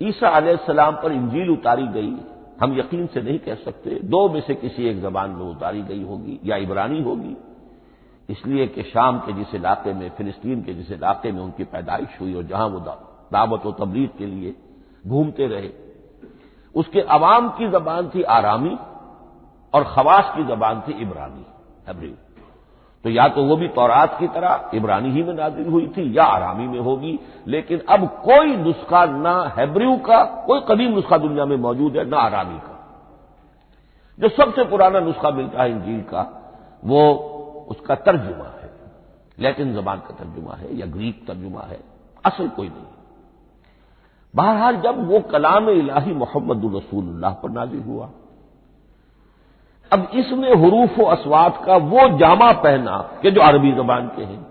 ईसा सलाम पर इंजील उतारी गई। हम यकीन से नहीं कह सकते, दो में से किसी एक जबान में उतारी गई होगी या इबरानी होगी। इसलिए कि शाम के जिस इलाके में, फिलिस्तीन के जिस इलाके में उनकी पैदाइश हुई और जहाँ वो दावत व तबलीग के लिए घूमते रहे, उसके अवाम की जबान थी आरामी और खवास की जबान थी इबरानी हबरी तो या तो वो भी तौरात की तरह इबरानी ही में नाजिल हुई थी या आरामी में होगी, लेकिन अब कोई नुस्खा ना हैब्रू का, कोई कदीम नुस्खा दुनिया में मौजूद है, ना आरामी का। जो सबसे पुराना नुस्खा मिलता है इंजील का, वो उसका तर्जुमा है। लैटिन जबान का तर्जुमा है या ग्रीक तर्जुमा है, असल कोई नहीं। बहरहाल जब वो कलाम इलाही मोहम्मद रसूलुल्लाह पर नाजिल हुआ अब इसमें हरूफ व असवात का वो जामा पहना कि जो अरबी जबान के हैं।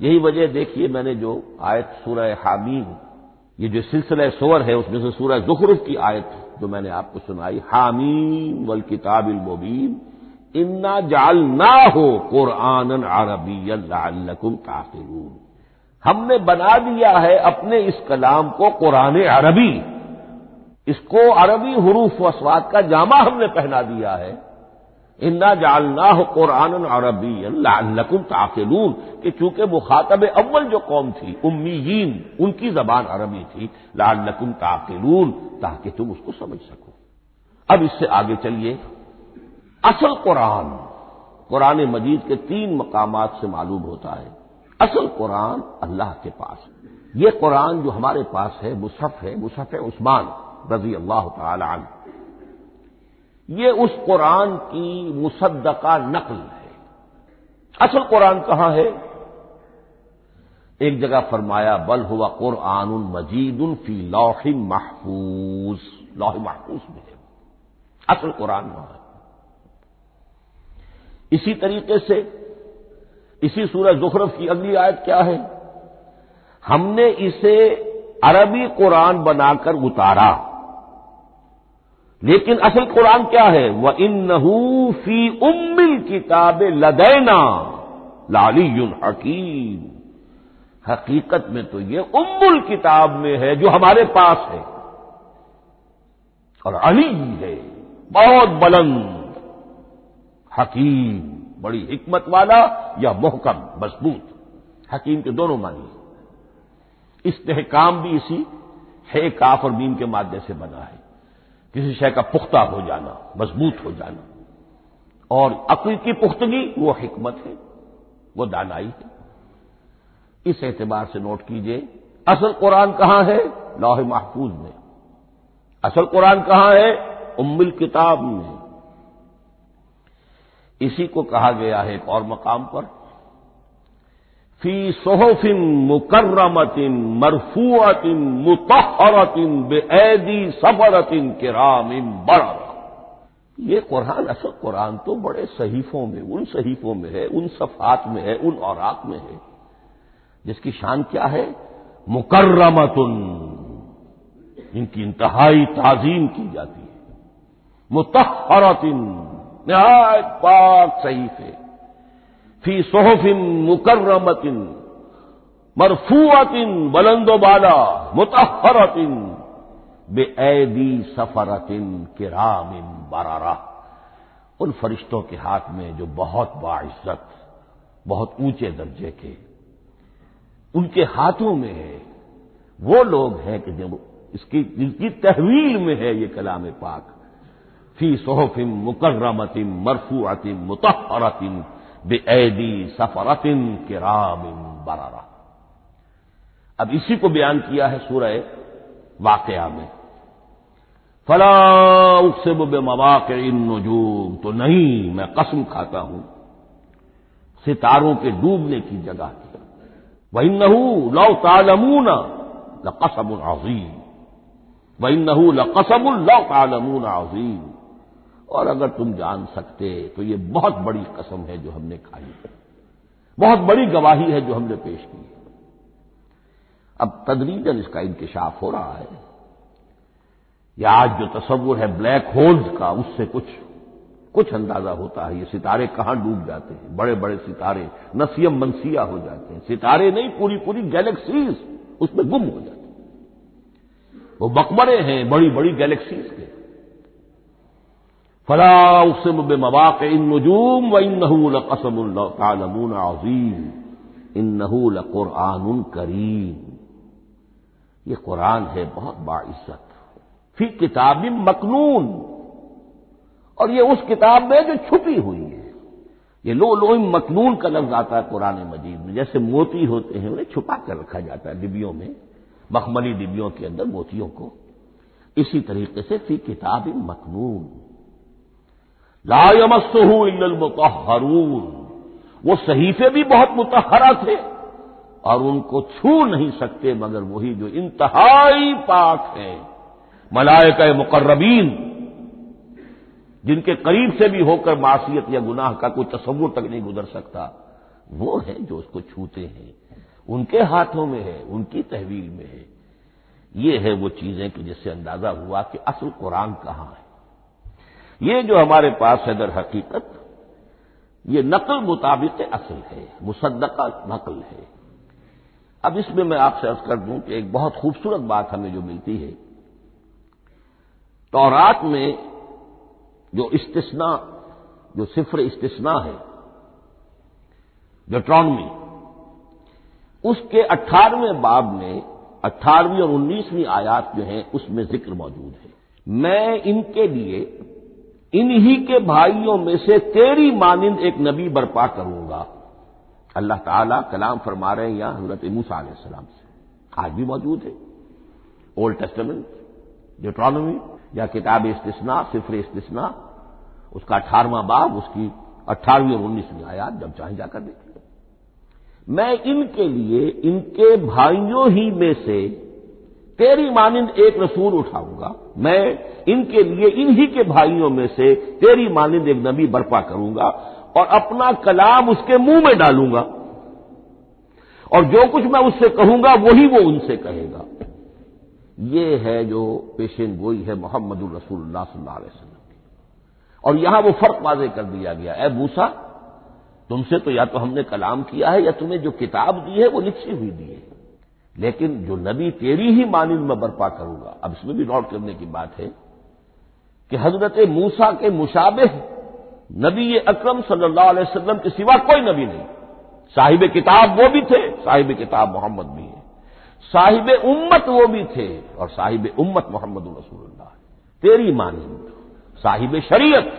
यही वजह देखिए मैंने जो आयत सूरह हामीम ये जो सिलसिला सोवर है, उसमें से सूरह जुखरुफ की आयत जो मैंने आपको सुनाई, हामीम वल किताब मुबीन, इन्ना जाल ना हो कुरान अरबीकुम ताकिलून। हमने बना दिया है अपने इस कलाम को कुरान अरबी। इसको अरबी हरूफ वसवाद का जामा हमने पहना दिया है। इन्ना जालना कुरान अरबी लकुम ताकिलून, कि चूँकि मुखातब अव्वल जो कौम थी उम्मीन उनकी जबान अरबी थी लाल नकुम ताकिलून, ताकि तुम उसको समझ सको। अब इससे आगे चलिए। असल कुरान कुरान मजीद के तीन मकाम से मालूम होता है। असल कुरान अल्लाह के पास ये कुरान जो हमारे पास है मुसफ़ है मुसफ़ उस्मान रज़ी अल्लाह तन ये उस कुरान की मुसद्दका नकल है। असल कुरान कहाँ है? एक जगह फरमाया, बल हुआ कुरान मजीद फ़ी लौह महफूज। लौह महफूज में है। असल कुरान वहाँ है। इसी तरीके से, इसी सूरज जुखरफ की अगली आयत क्या है? हमने इसे अरबी कुरान बनाकर उतारा। लेकिन असल कुरान क्या है? वह इन फ़ी उम्मिल किताब लदैना लालीयुन हकीम। हकीकत में तो ये उम्मुल किताब में है जो हमारे पास है। और अली है, बहुत बुलंद, हकीम, बड़ी हिकमत वाला या मोहकम, मज़बूत। हकीम के दोनों मानी। इस्तेहकाम भी इसी, है काफ और बीम के मादे से बना है। किसी शय का पुख्ता हो जाना, मज़बूत हो जाना। और अक्ल की पुख्तगी, वो हिकमत है, वो दानाई है। इस एतबार से नोट कीजिए, असल कुरान कहाँ है? लौह महफूज में। असल कुरान कहाँ है? उम्मिल किताब में। इसी को कहा गया है एक और मकाम पर। फ़ी सोहफिन मुकर्रमतिन, मरफूअतिन मुतहरतिन बेदी सफरतिन, किरामिन बड़ा ये कुरान, असल कुरान तो बड़े सहीफों में, उन सहीफों में है, उन सफात में है, उन औरात में है। जिसकी शान क्या है? मुकर्रमतुन। इनकी इंतहाई ताजीम की जाती है। मुतहरतिन नहायत पाक सहीफ फ़ी सोहफिन मुकर्रमतिन मरफूअतिन बुलंदोबाला मुतहरतिन बेदी सफरतिन किरामिन बरारा। उन फरिश्तों के हाथ में जो बहुत बाइज्जत, बहुत ऊँचे दर्जे के, उनके हाथों में है, वो लोग हैं कि जब इसकी जिनकी तहवील में है ये कलाम पाक। फ़ी सोहफिम मुकर्रमतिम मरफूअतिम मुतहरतिम बेदी सफरतिन किरामिन बरारा अब इसी को बयान किया है सूरह वाकया में फला से बे मवाक इन नजूम तो नहीं मैं कसम खाता हूँ सितारों के डूबने की जगह की वही नहू लौ तालमून लकसम अजीम वही नहू लकसम लौ तालमून अजीम और अगर तुम जान सकते तो ये बहुत बड़ी कसम है जो हमने खाई है। बहुत बड़ी गवाही है जो हमने पेश की है। अब तदरीजन इसका इंकशाफ हो रहा है या आज जो तस्वुर है ब्लैक होल्स का, उससे कुछ कुछ अंदाज़ा होता है। ये सितारे कहाँ डूब जाते हैं? बड़े बड़े सितारे, नसीम मनसिया हो जाते हैं। सितारे नहीं पूरी पूरी गैलेक्सीज उसमें गुम हो जाते हैं। वो मकबरे हैं बड़ी बड़ी गैलेक्सीज के। फला उसम मवाक इन नजूम व इन नहूल कसमून अजीम इन नहूल कुरान करीम ये कुरान है बहुत बाइज्जत फिर किताबी मकनून और ये उस किताब में जो छुपी हुई है ये लो लो मकनून का लफ्ज आता है कुरान मजीद में जैसे मोती होते हैं उन्हें छुपा कर रखा जाता है डिबियों में मखमली डिबियों के अंदर मोतियों को इसी तरीके से फ़ी किताब मकनून लायमस्हू इल्लुतहरून वो सहीफे भी बहुत मुतहरा थे और उनको छू नहीं सकते, मगर वही जो इंतहाई पाक है। मलायक मुकर्रबीन, जिनके करीब से भी होकर मासीत या गुनाह का कोई तस्वुर तक नहीं गुजर सकता, वो है जो उसको छूते हैं। उनके हाथों में है, उनकी तहवील में है। ये है वो चीज़ें कि जिससे अंदाज़ा हुआ कि असल कुरान कहाँ है। ये जो हमारे पास है दर हकीकत, ये नकल मुताबिक असल है, मुसद्दका नकल है। अब इसमें मैं आपसे अर्ज़ कर दूँ कि एक बहुत खूबसूरत बात हमें जो मिलती है, तौरात में जो इस्तिसना, जो सिफर इस्तिसना है जोट्रॉनमी उसके अट्ठारहवें बाब में अट्ठारहवीं और उन्नीसवीं आयात जो है, उसमें ज़िक्र मौजूद है। मैं इनके लिए इन्हीं के भाइयों में से तेरी मानिंद एक नबी बर्पा करूँगा। अल्लाह ताला कलाम फरमा रहे हैं यहाँ हज़रत मूसा सलाम से। आज भी मौजूद है। ओल्ड टेस्टमेंट जोट्रॉनमी या किताब इस्तिसना, सिफर इस्तिसना, उसका अठारहवां बाब, उसकी अट्ठारहवीं और उन्नीसवीं आयात जब चाहे जाकर देखें मैं इनके लिए, इनके भाइयों ही में से तेरी मानिंद एक रसूल उठाऊँगा। मैं इनके लिए, इन्हीं के भाइयों में से तेरी मानिंद एक नबी बर्पा करूँगा और अपना कलाम उसके मुँह में डालूँगा। और जो कुछ मैं उससे कहूँगा, वही वो उनसे कहेगा। ये है जो पेशेन गोई है मोहम्मद रसूलुल्लाह और यहाँ वो फ़र्क वाजे कर दिया गया। ए मूसा, तुमसे तो या तो हमने कलाम किया है या तुम्हें जो किताब दी है वो लिखी हुई दी है। लेकिन जो नबी तेरी ही मानिंद में बर्पा करूँगा, अब इसमें भी नोट करने की बात है कि हज़रत मूसा के मुशाबे नबी अक्रम वसल्लम के सिवा कोई नबी नहीं। साहिब किताब वो भी थे, साहिब किताब मोहम्मद भी है। साहिब उम्मत वो भी थे और साहिब उम्मत मोहम्मद रसूलुल्लाह तेरी मानिंद, साहिब शरीयत।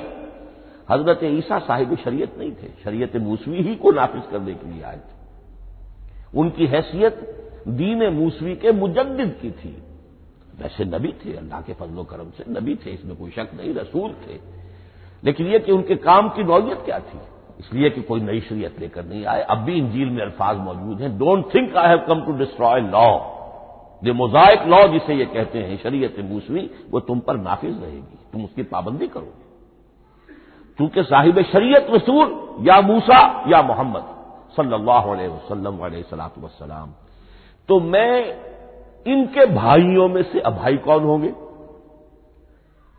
हज़रत ईसा साहिब शरीयत नहीं थे, शरीयत मूसवी ही को नाफिज करने के लिए आए थे। उनकी हैसियत दीन मूसवी के मुजद्दिद की थी। वैसे नबी थे, अल्लाह के फजलो करम से नबी थे, इसमें कोई शक नहीं, रसूल थे। लेकिन यह कि उनके काम की नौयत क्या थी? इसलिए कि कोई नई शरीयत लेकर नहीं आए। अब भी इंजील में अल्फाज मौजूद हैं don't think I have come to destroy law जो मोजाइक लॉ जिसे ये कहते हैं, शरीयत मूसवी, वो तुम पर नाफिज रहेगी। तुम उसकी पाबंदी करोगे। चूँकि साहिब शरीयत रसूल, या मूसा, या मोहम्मद, सल्लल्लाहु अलैहि वसल्लम वसलाम तो मैं इनके भाइयों में से अब भाई कौन होंगे?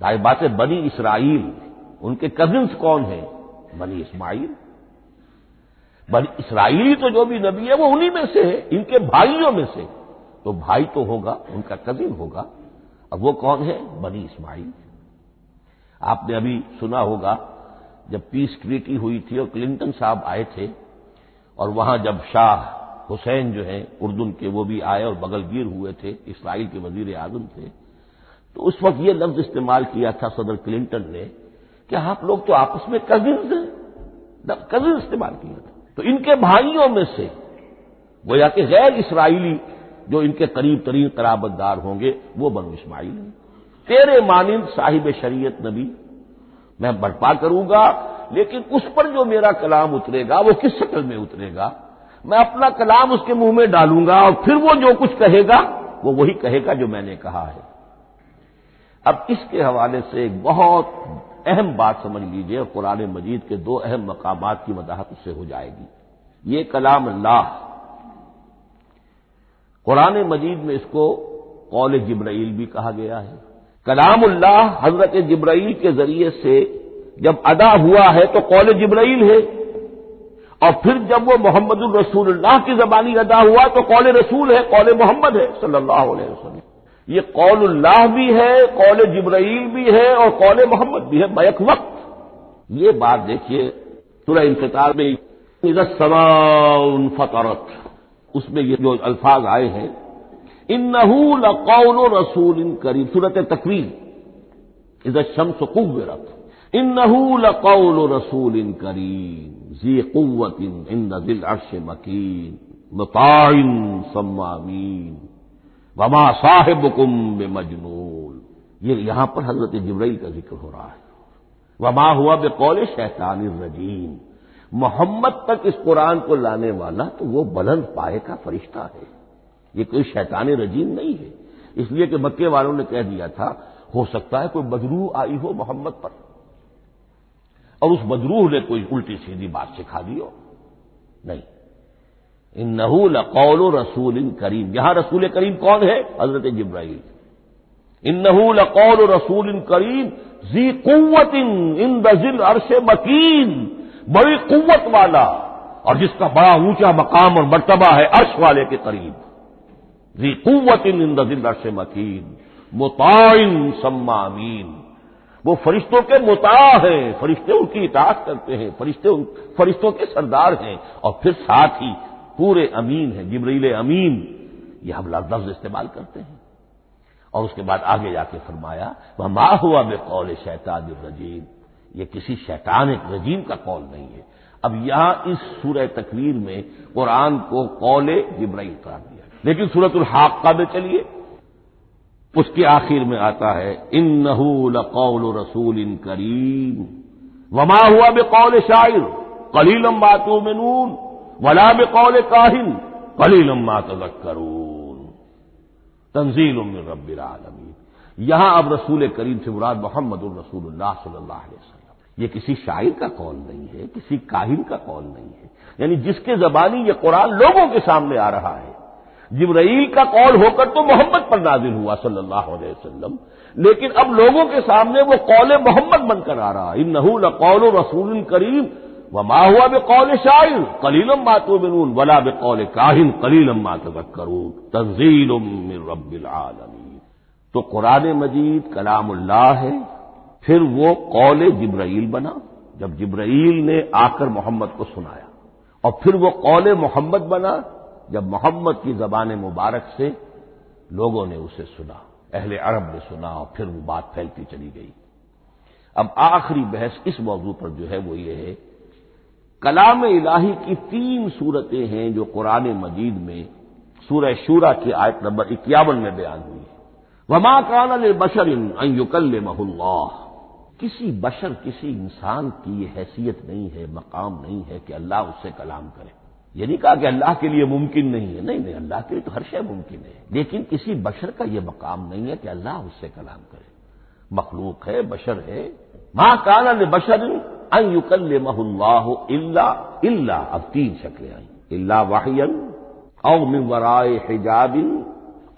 भाई बातें बनी इसराइल उनके कजिन्स कौन हैं? बनी इस्माइल। बनी इसराइली तो जो भी नबी है, वो उन्हीं में से है, इनके भाइयों में से। तो भाई तो होगा, उनका कजिन होगा। अब वो कौन है? बनी इस्माइल। आपने अभी सुना होगा, जब पीस ट्रीटी हुई थी और क्लिंटन साहब आए थे, और वहाँ जब शाह हुसैन जो है उर्दून के वो भी आए और बगलगीर हुए थे, इसराइल के वज़ीर आज़म थे। तो उस वक्त ये लफ्ज इस्तेमाल किया था सदर क्लिंटन ने कि आप लोग तो आपस में कजिन्स हैं। कजिन इस्तेमाल किया था। तो इनके भाइयों में से, गोया कि गैर इसराइली जो इनके करीब तरीन कराबतदार होंगे, वो बनो इस्माइल हैं। तेरे मानिंद साहिब शरीयत नबी, मैं बर्पा करूँगा, लेकिन उस पर जो मेरा कलाम उतरेगा, वो किस शक्ल में उतरेगा? मैं अपना कलाम उसके मुँह में डालूँगा और फिर वो जो कुछ कहेगा, वो वही कहेगा जो मैंने कहा है। अब इसके हवाले से एक बहुत अहम बात समझ लीजिए कुरान मजीद के दो अहम मकाम की वजाहत उससे हो जाएगी। ये कलाम अल्लाह। कुरान मजीद में इसको कौल जिब्राइल भी कहा गया है। कलामुल्लाह हज़रत जिब्राइल के ज़रिए से जब अदा हुआ है तो कौल जिब्राइल है। और फिर जब वो मोहम्मद रसूल्लाह की जबानी अदा हुआ तो कौल रसूल है, कौल मोहम्मद है, सल्लल्लाहु अलैहि वसल्लम। ये कौल्लाह भी है, कौल जिब्राइल भी है, और कौल मोहम्मद भी है, बैक वक्त। ये बात देखिए, सुरह इंतज़ार में समान फतरत। उसमें ये जो अल्फाज आए हैं इन नहू लकौल रसूल इन करीब सूरत तकवीर इधर शम्स कुव्वरत। इन नहू लकौल रसूल इन करीब जी कुत इन दिल अर्श मकीन मुताइन सम्मामीन वमा साहिब कुम मजनूल ये यहाँ पर हज़रत जबरईल का ज़िक्र हो रहा है वमा हुआ बेकौल शैतान रजीम मोहम्मद तक इस कुरान को लाने वाला तो वो बुलंद पाए का फरिश्ता है ये कोई शैतान रजीम नहीं है इसलिए कि मक्के वालों ने कह दिया था हो सकता है कोई बदरू आई हो मोहम्मद पर और उस बदरूह ने कोई उल्टी सीधी बात सिखा दी हो? नहीं। इन नहूल कौल रसूल इन करीम। यहाँ रसूल करीम कौन है? हज़रत जब्राइल। इन नहूल कौल रसूल इन करीम। जी कुत इन इन दजिल अरश मकीन। बड़ी कुत वाला। और जिसका बड़ा ऊँचा मकाम और मर्तबा है अर्श वाले के करीब। जी कुत इन इन दजिल अरश मकीन। मुताइन सम्मामीन। वो फरिश्तों के मुता हैं, फरिश्ते उनकी इताज करते हैं, फरिश्ते फरिश्तों के सरदार हैं, और फिर साथ ही पूरे अमीन है, जिब्रील अमीन, ये हम लफ्ज इस्तेमाल करते हैं। और उसके बाद आगे जाके फरमाया वह मा हुआ बेकौल शैतान रजीम? ये किसी शैतान रजीम का कौल नहीं है। अब यहाँ इस सूरह तकवीर में कुरान को कौल जिब्राइल करार दिया। लेकिन सूरतुल हाका में चलिए। उसके आखिर में आता है इन नहूल कौल रसूल इन करीम। वमा हुआ बेकौल शायर कलीलम बातों में नून वला बेकौल काहिन कलीलम्मा तजक्करून। तंजील रबिल आलमीन। यहाँ अब रसूल करीम से मुराद मोहम्मद रसूलुल्लाह सल्लल्लाहु ये किसी शायर का कौल नहीं है, किसी काहिन का कौल नहीं है। यानी जिसके जबानी ये कुरान लोगों के सामने आ रहा है जिब्राइल का कौल होकर तो मोहम्मद पर नाजिल हुआ, सल्लल्लाहु अलैहि वसल्लम। लेकिन अब लोगों के सामने वो कौल मोहम्मद बनकर आ रहा इन नहूल कौल रसूल करीम वमा हुआ बे कौल शायर कलीलम मातो बिनून वला बे कौल काहिन, कलीलम मात करूँ तंजील रबिल आलमीन। तो कुरान मजीद कलामुल्लाह है। फिर वो कौल जिब्राइल बना, जब जिब्राइल ने आकर मोहम्मद को सुनाया। और फिर वो कौल मोहम्मद बना जब मोहम्मद की जबान मुबारक से लोगों ने उसे सुना, अहले अरब ने सुना और फिर वो बात फैलती चली गई। अब आखिरी बहस इस मौजू पर जो है वो ये है, कलाम इलाही की तीन सूरतें हैं जो कुरान मजीद में सूरह शूरा की आयत नंबर इक्यावन में बयान हुई है। वमा कान बशर युकल महुल्लाह किसी बशर, किसी इंसान की हैसियत नहीं है, मकाम नहीं है कि अल्लाह उससे कलाम करे। ये नहीं कहा कि अल्लाह के लिए मुमकिन नहीं है। नहीं नहीं, अल्लाह के लिए तो हर शय मुमकिन है। लेकिन किसी बशर का यह मकाम नहीं है कि अल्लाह उससे कलाम करे। मखलूक है, बशर है। माँ काना बशर अन महल्लाह इल्ला इल्ला। अब तीन शक्लें आई। इल्ला वाहियन, औ मिन हिजाबिन,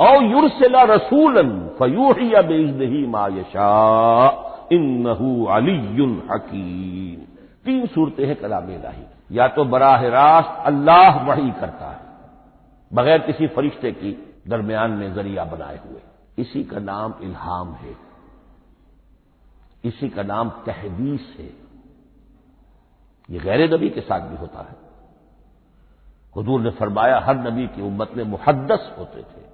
औ युरसला रसूलन, फयूहिया बेजही मा यशा। इन्नहू हकीम। तीन सूरतें हैं कलाम इलाही। या तो बराह रास्त अल्लाह वही करता है, बगैर किसी फरिश्ते की दरमियान में ज़रिया बनाए हुए। इसी का नाम इल्हाम है। इसी का नाम तहदीस है। ये गैर नबी के साथ भी होता है। हजूर ने फरमाया, हर नबी की उम्मत में मुहदस होते थे,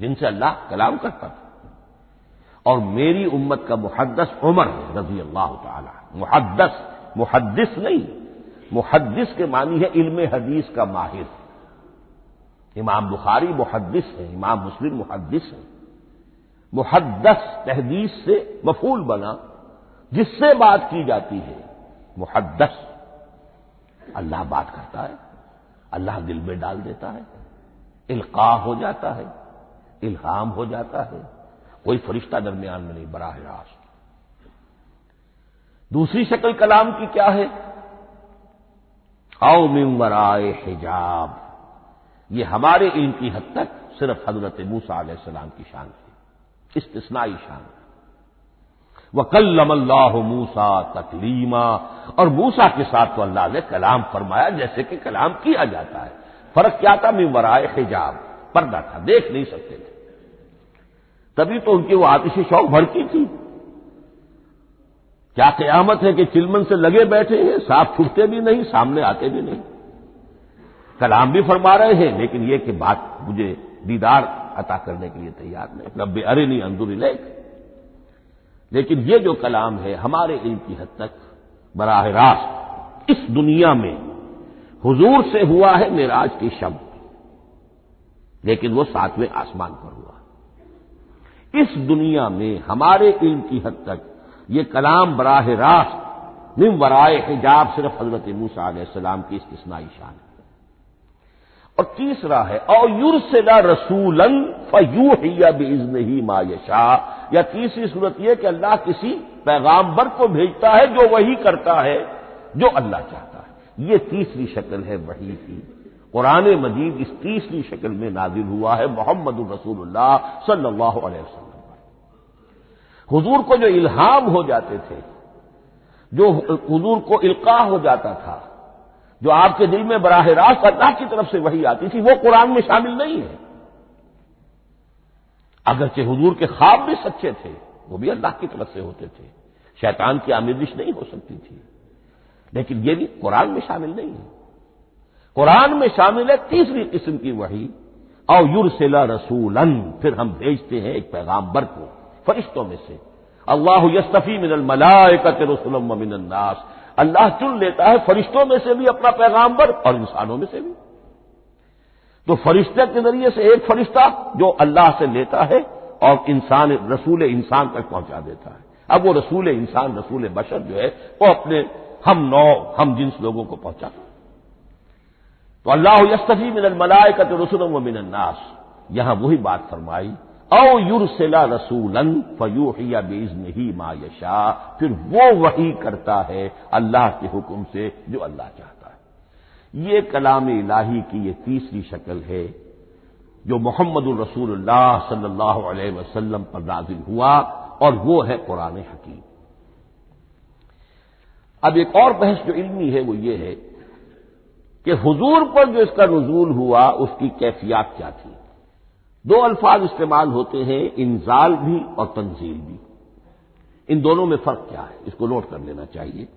जिनसे अल्लाह कलाम करता था। और मेरी उम्मत का मुहदस उमर है रज़ी अल्लाह तला मुहदस नहीं। मुहदस के मानी है इल्म हदीस का माहिर। इमाम बुखारी मुहदस है, इमाम मुस्लिम मुहदस है। मुहदस तहदीस से मफूल बना, जिससे बात की जाती है मुहदस अल्लाह बात करता है, अल्लाह दिल में डाल देता है, इल्का हो जाता है, इल्हाम हो जाता है, कोई फरिश्ता दरमियान में नहीं, बराह रास्त। दूसरी शक्ल कलाम की क्या है? आओ मिमराए हिजाब। ये हमारे इल्म की हद तक सिर्फ़ हज़रत मूसा सलाम की शान है इस्तेसनाई शान। है वकल्लमल्लाह मूसा तकलीमा। और मूसा के साथ तो अल्लाह ने कलाम फरमाया, जैसे कि कलाम किया जाता है। फ़र्क क्या था? मिमराए हिजाब। पर्दा था, देख नहीं सकते थे। तभी तो उनकी वो आतिशी शौक भड़की थी। क्या कयामत है कि चिलमन से लगे बैठे हैं साफ़ छुटते भी नहीं, सामने आते भी नहीं? कलाम भी फरमा रहे हैं, लेकिन यह कि बात मुझे दीदार अता करने के लिए तैयार नहीं। रब अरे नहीं अंदुर लेकिन ये जो कलाम है, हमारे इल्म की हद तक बराह रास्त इस दुनिया में हुजूर से हुआ है मेराज की शब्द लेकिन वो सातवें आसमान पर हुआ। इस दुनिया में हमारे इल्म की हद तक ये कलाम बराह रास्त निम वराए हिजाब सिर्फ़ हज़रत मूसा सलाम की इस्तेसनाई शान है। और तीसरा है, और युरसला रसूलन फयू हिया बेइज्न ही मायशा या तीसरी सूरत यह कि अल्लाह किसी पैगाम्बर को भेजता है जो वही करता है, जो अल्लाह चाहता है। यह तीसरी शक्ल है वही की। कुरान मजीद इस तीसरी शक्ल में नाजिल हुआ है मोहम्मद रसूलुल्लाह सल्लल्लाहु अलैहि हुजूर को जो इल्हाम हो जाते थे, जो हुजूर को इल्का हो जाता था, जो आपके दिल में बराह रास्त अल्लाह की तरफ़ से वही आती थी, वो कुरान में शामिल नहीं है। अगरचे हुजूर के ख्वाब भी सच्चे थे, वो भी अल्लाह की तरफ़ से होते थे। शैतान की आमिदिश नहीं हो सकती थी। लेकिन ये भी कुरान में शामिल नहीं है। कुरान में शामिल है तीसरी किस्म की वही और युरसेला रसूलन, फिर हम भेजते हैं एक पैगाम्बर को। फरिश्तों में से। अल्लाह यस्तफी मिनल मलायकत रसुलम मिनन्नास अल्लाह चुन लेता है फरिश्तों में से भी, अपना पैगाम्बर और इंसानों में से भी। तो फरिश्ते के ज़रिए से एक फरिश्ता जो अल्लाह से लेता है और इंसान, रसूल इंसान तक पहुँचा देता है। अब वो रसूल इंसान, रसूल बशर जो है, वो अपने हम नौ, हम जिन्स लोगों को पहुँचा तो अल्लाह यस्तफी मिनल मलायकत रसुलम मिनन्नास यहाँ वही बात फरमाई औ युरसेला रसूलन फयूहिया बेइज्न ही मा यशा। फिर वो वही करता है अल्लाह के हुक्म से जो अल्लाह चाहता है। ये कलाम इलाही की ये तीसरी शक्ल है, जो मोहम्मद रसूलुल्लाह सल्लल्लाहु अलैहि वसल्लम पर नाजिल हुआ और वो है कुरान हकीम। अब एक और बहस जो इल्मी है वो ये है कि हुजूर पर जो इसका नजूल हुआ, उसकी कैफियत क्या थी? दो अल्फाज इस्तेमाल होते हैं, इंजाल भी और तंजील भी। इन दोनों में फ़र्क क्या है? इसको नोट कर लेना चाहिए।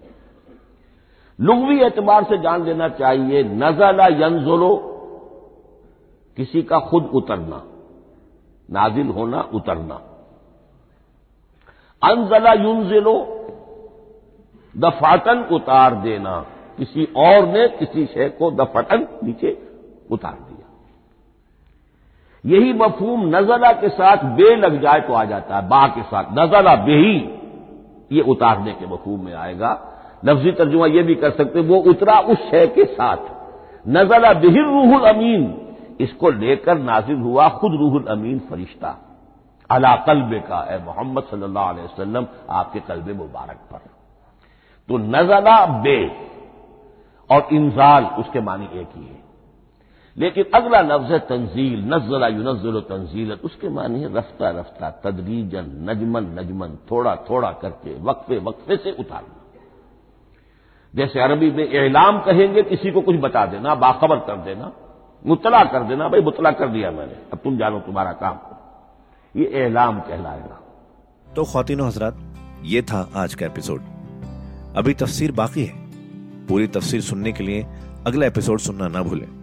लुगवी एतबार से जान लेना चाहिए, नजला यंजलो, किसी का खुद उतरना, नाजिल होना, उतरना। अनजला युनजिलो दफाटन उतार देना, किसी और ने किसी शय को दफाटन नीचे उतार दिया। यही मफहूम नजला के साथ बे लग जाए तो आ जाता है, बा के साथ। नजला बेही ये उतारने के मफहूम में आएगा। लफ्जी तर्जुमा यह भी कर सकते वो उतरा उस शय के साथ। नजला बेहिर रूहुल अमीन, इसको लेकर नाजिल हुआ खुद रूहुल अमीन फरिश्ता। अला कल्बे का है मोहम्मद वसल्लम, आपके कल्ब मुबारक पर। तो नजला बे और इंजाल, उसके मानी एक ही है। लेकिन अगला लफ्ज है तंजील नजला युनजल तंजील उसके मानी है रफ्ता रफ्ता, तदरीजन, नजमन नजमन, थोड़ा थोड़ा करके, वक्फे वक्फे से उतारना। जैसे अरबी में एलाम कहेंगे किसी को कुछ बता देना, बाखबर कर देना, मुतला कर देना, भाई मुतला कर दिया मैंने, अब तुम जानो तुम्हारा काम। ये एलाम कहलाएगा। तो खातिनों हजरात, ये था आज का एपिसोड। अभी तफसीर बाकी है। पूरी तफसीर सुनने के लिए अगला एपिसोड सुनना ना भूलें।